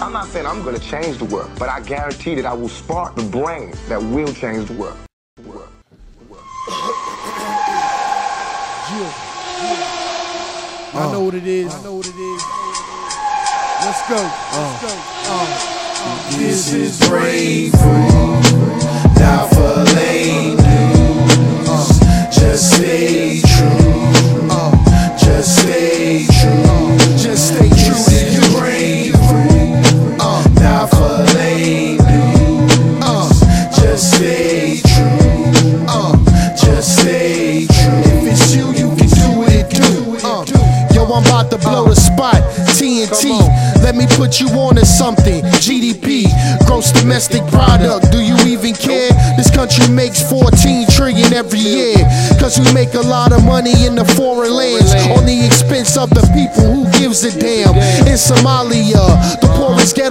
I'm not saying I'm gonna change the world, but I guarantee that I will spark the brain that will change the world. I know what it is. I know what it is. Let's go. Let's go. Uh, This is brave Just stay true. Just stay true. If it's you, you can do it. Do uh. Yo, I'm about to blow the spot. TNT. Let me put you on to something. GDP, gross domestic product. Do you even care? This country makes 14 trillion every year. Cause we make a lot of money in the foreign lands on the expense of the people. Who gives a damn? In Somalia, the poorest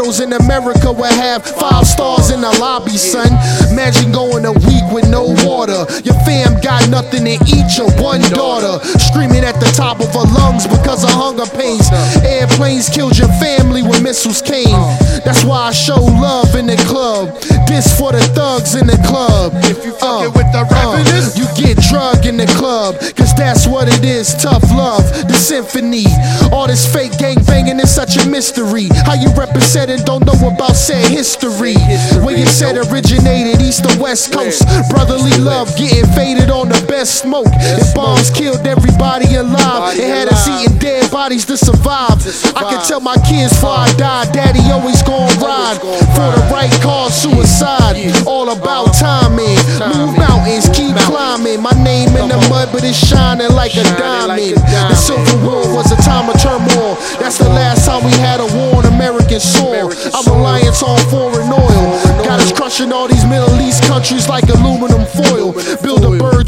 ghettos in America will have five stars in the lobby, son. Imagine going a week with no water. Your fam got nothing to eat. Your one daughter screaming at the top of her lungs because of hunger pains. Airplanes killed your family when missiles came. That's why I show love in the club. This for the thugs in the club. If you fucking with the uh, uh, rappers, you get drug in the club. Cause that's what it is. Tough love, the symphony. All this fake gang banging is such a mystery. How you represent don't know about said history. Where you said originated, east or west coast. Brotherly love getting faded on the best smoke. If bombs killed everybody alive, it had us eating dead bodies to survive. I can tell my kids before I die, daddy always gon' ride for the right cause, suicide. All about timing. Move mountains, keep climbing. My name in the mud, but it's shining like a diamond. The Civil War was a time of turmoil. That's the last time we had a war on foreign oil. Got us crushing all these Middle East countries like aluminum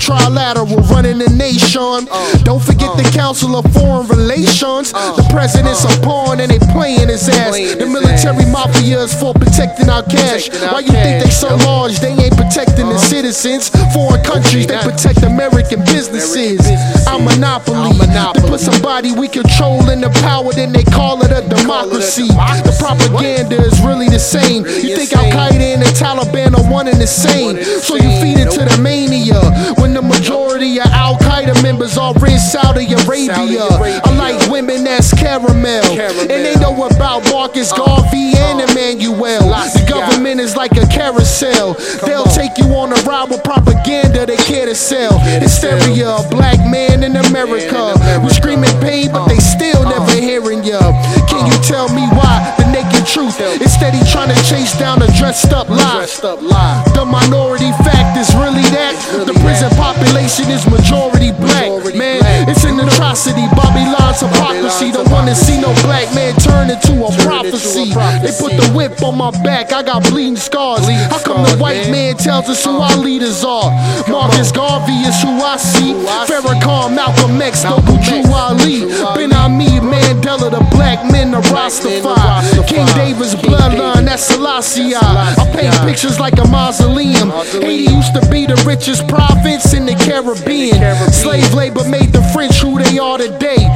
trilateral, running the nation. Don't forget the Council of Foreign Relations. The president's a pawn and they playing his ass. The military mafia is for protecting our cash. Why you think they so large? They ain't protecting the citizens. Foreign countries, they protect American businesses. Our monopoly. To put somebody we control in the power, then they call it a democracy. The propaganda is really the same. You think Al Qaeda and the Taliban are one and the same. So you feed it to the mania members are in Saudi Arabia. I like women that's caramel. And they know about Marcus Garvey and Emmanuel. The government is like a carousel. They'll take you on a ride with propaganda they care to sell. Hysteria, a black man in America. We screaming pain, but they still never hearing ya. Can you tell me why truth is steady trying to chase down a dressed up lie? The minority fact is really that the prison population is majority black. Man, it's an atrocity. Babylon's hypocrisy. Don't wanna see no black man turn into a prophecy. They put the whip on my back. I got bleeding scars. How come the white man tells us who our leaders are? Marcus Garvey is who I see. Farrakhan, Malcolm X, Noble Drew Ali. Ben Ammi, Mandela, the black men, the Rastafari. King David's bloodline, that's Selassie. I paint pictures like a mausoleum. Haiti used to be the richest province in the Caribbean. Slave labor made the French who they are today.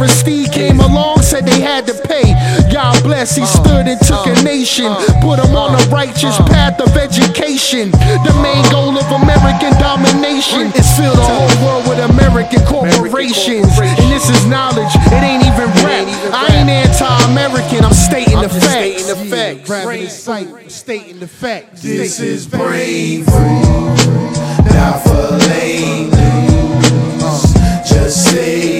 Aristide came along, said they had to pay. God bless, he stood and took a nation. Put them on a righteous path of education. The main goal of American domination is fill the whole world with American corporations. And this is knowledge, it ain't even rap. I ain't anti-American, I'm stating the facts. Grabbing his sight, stating the facts. This is brain food, not for lame dudes. Uh.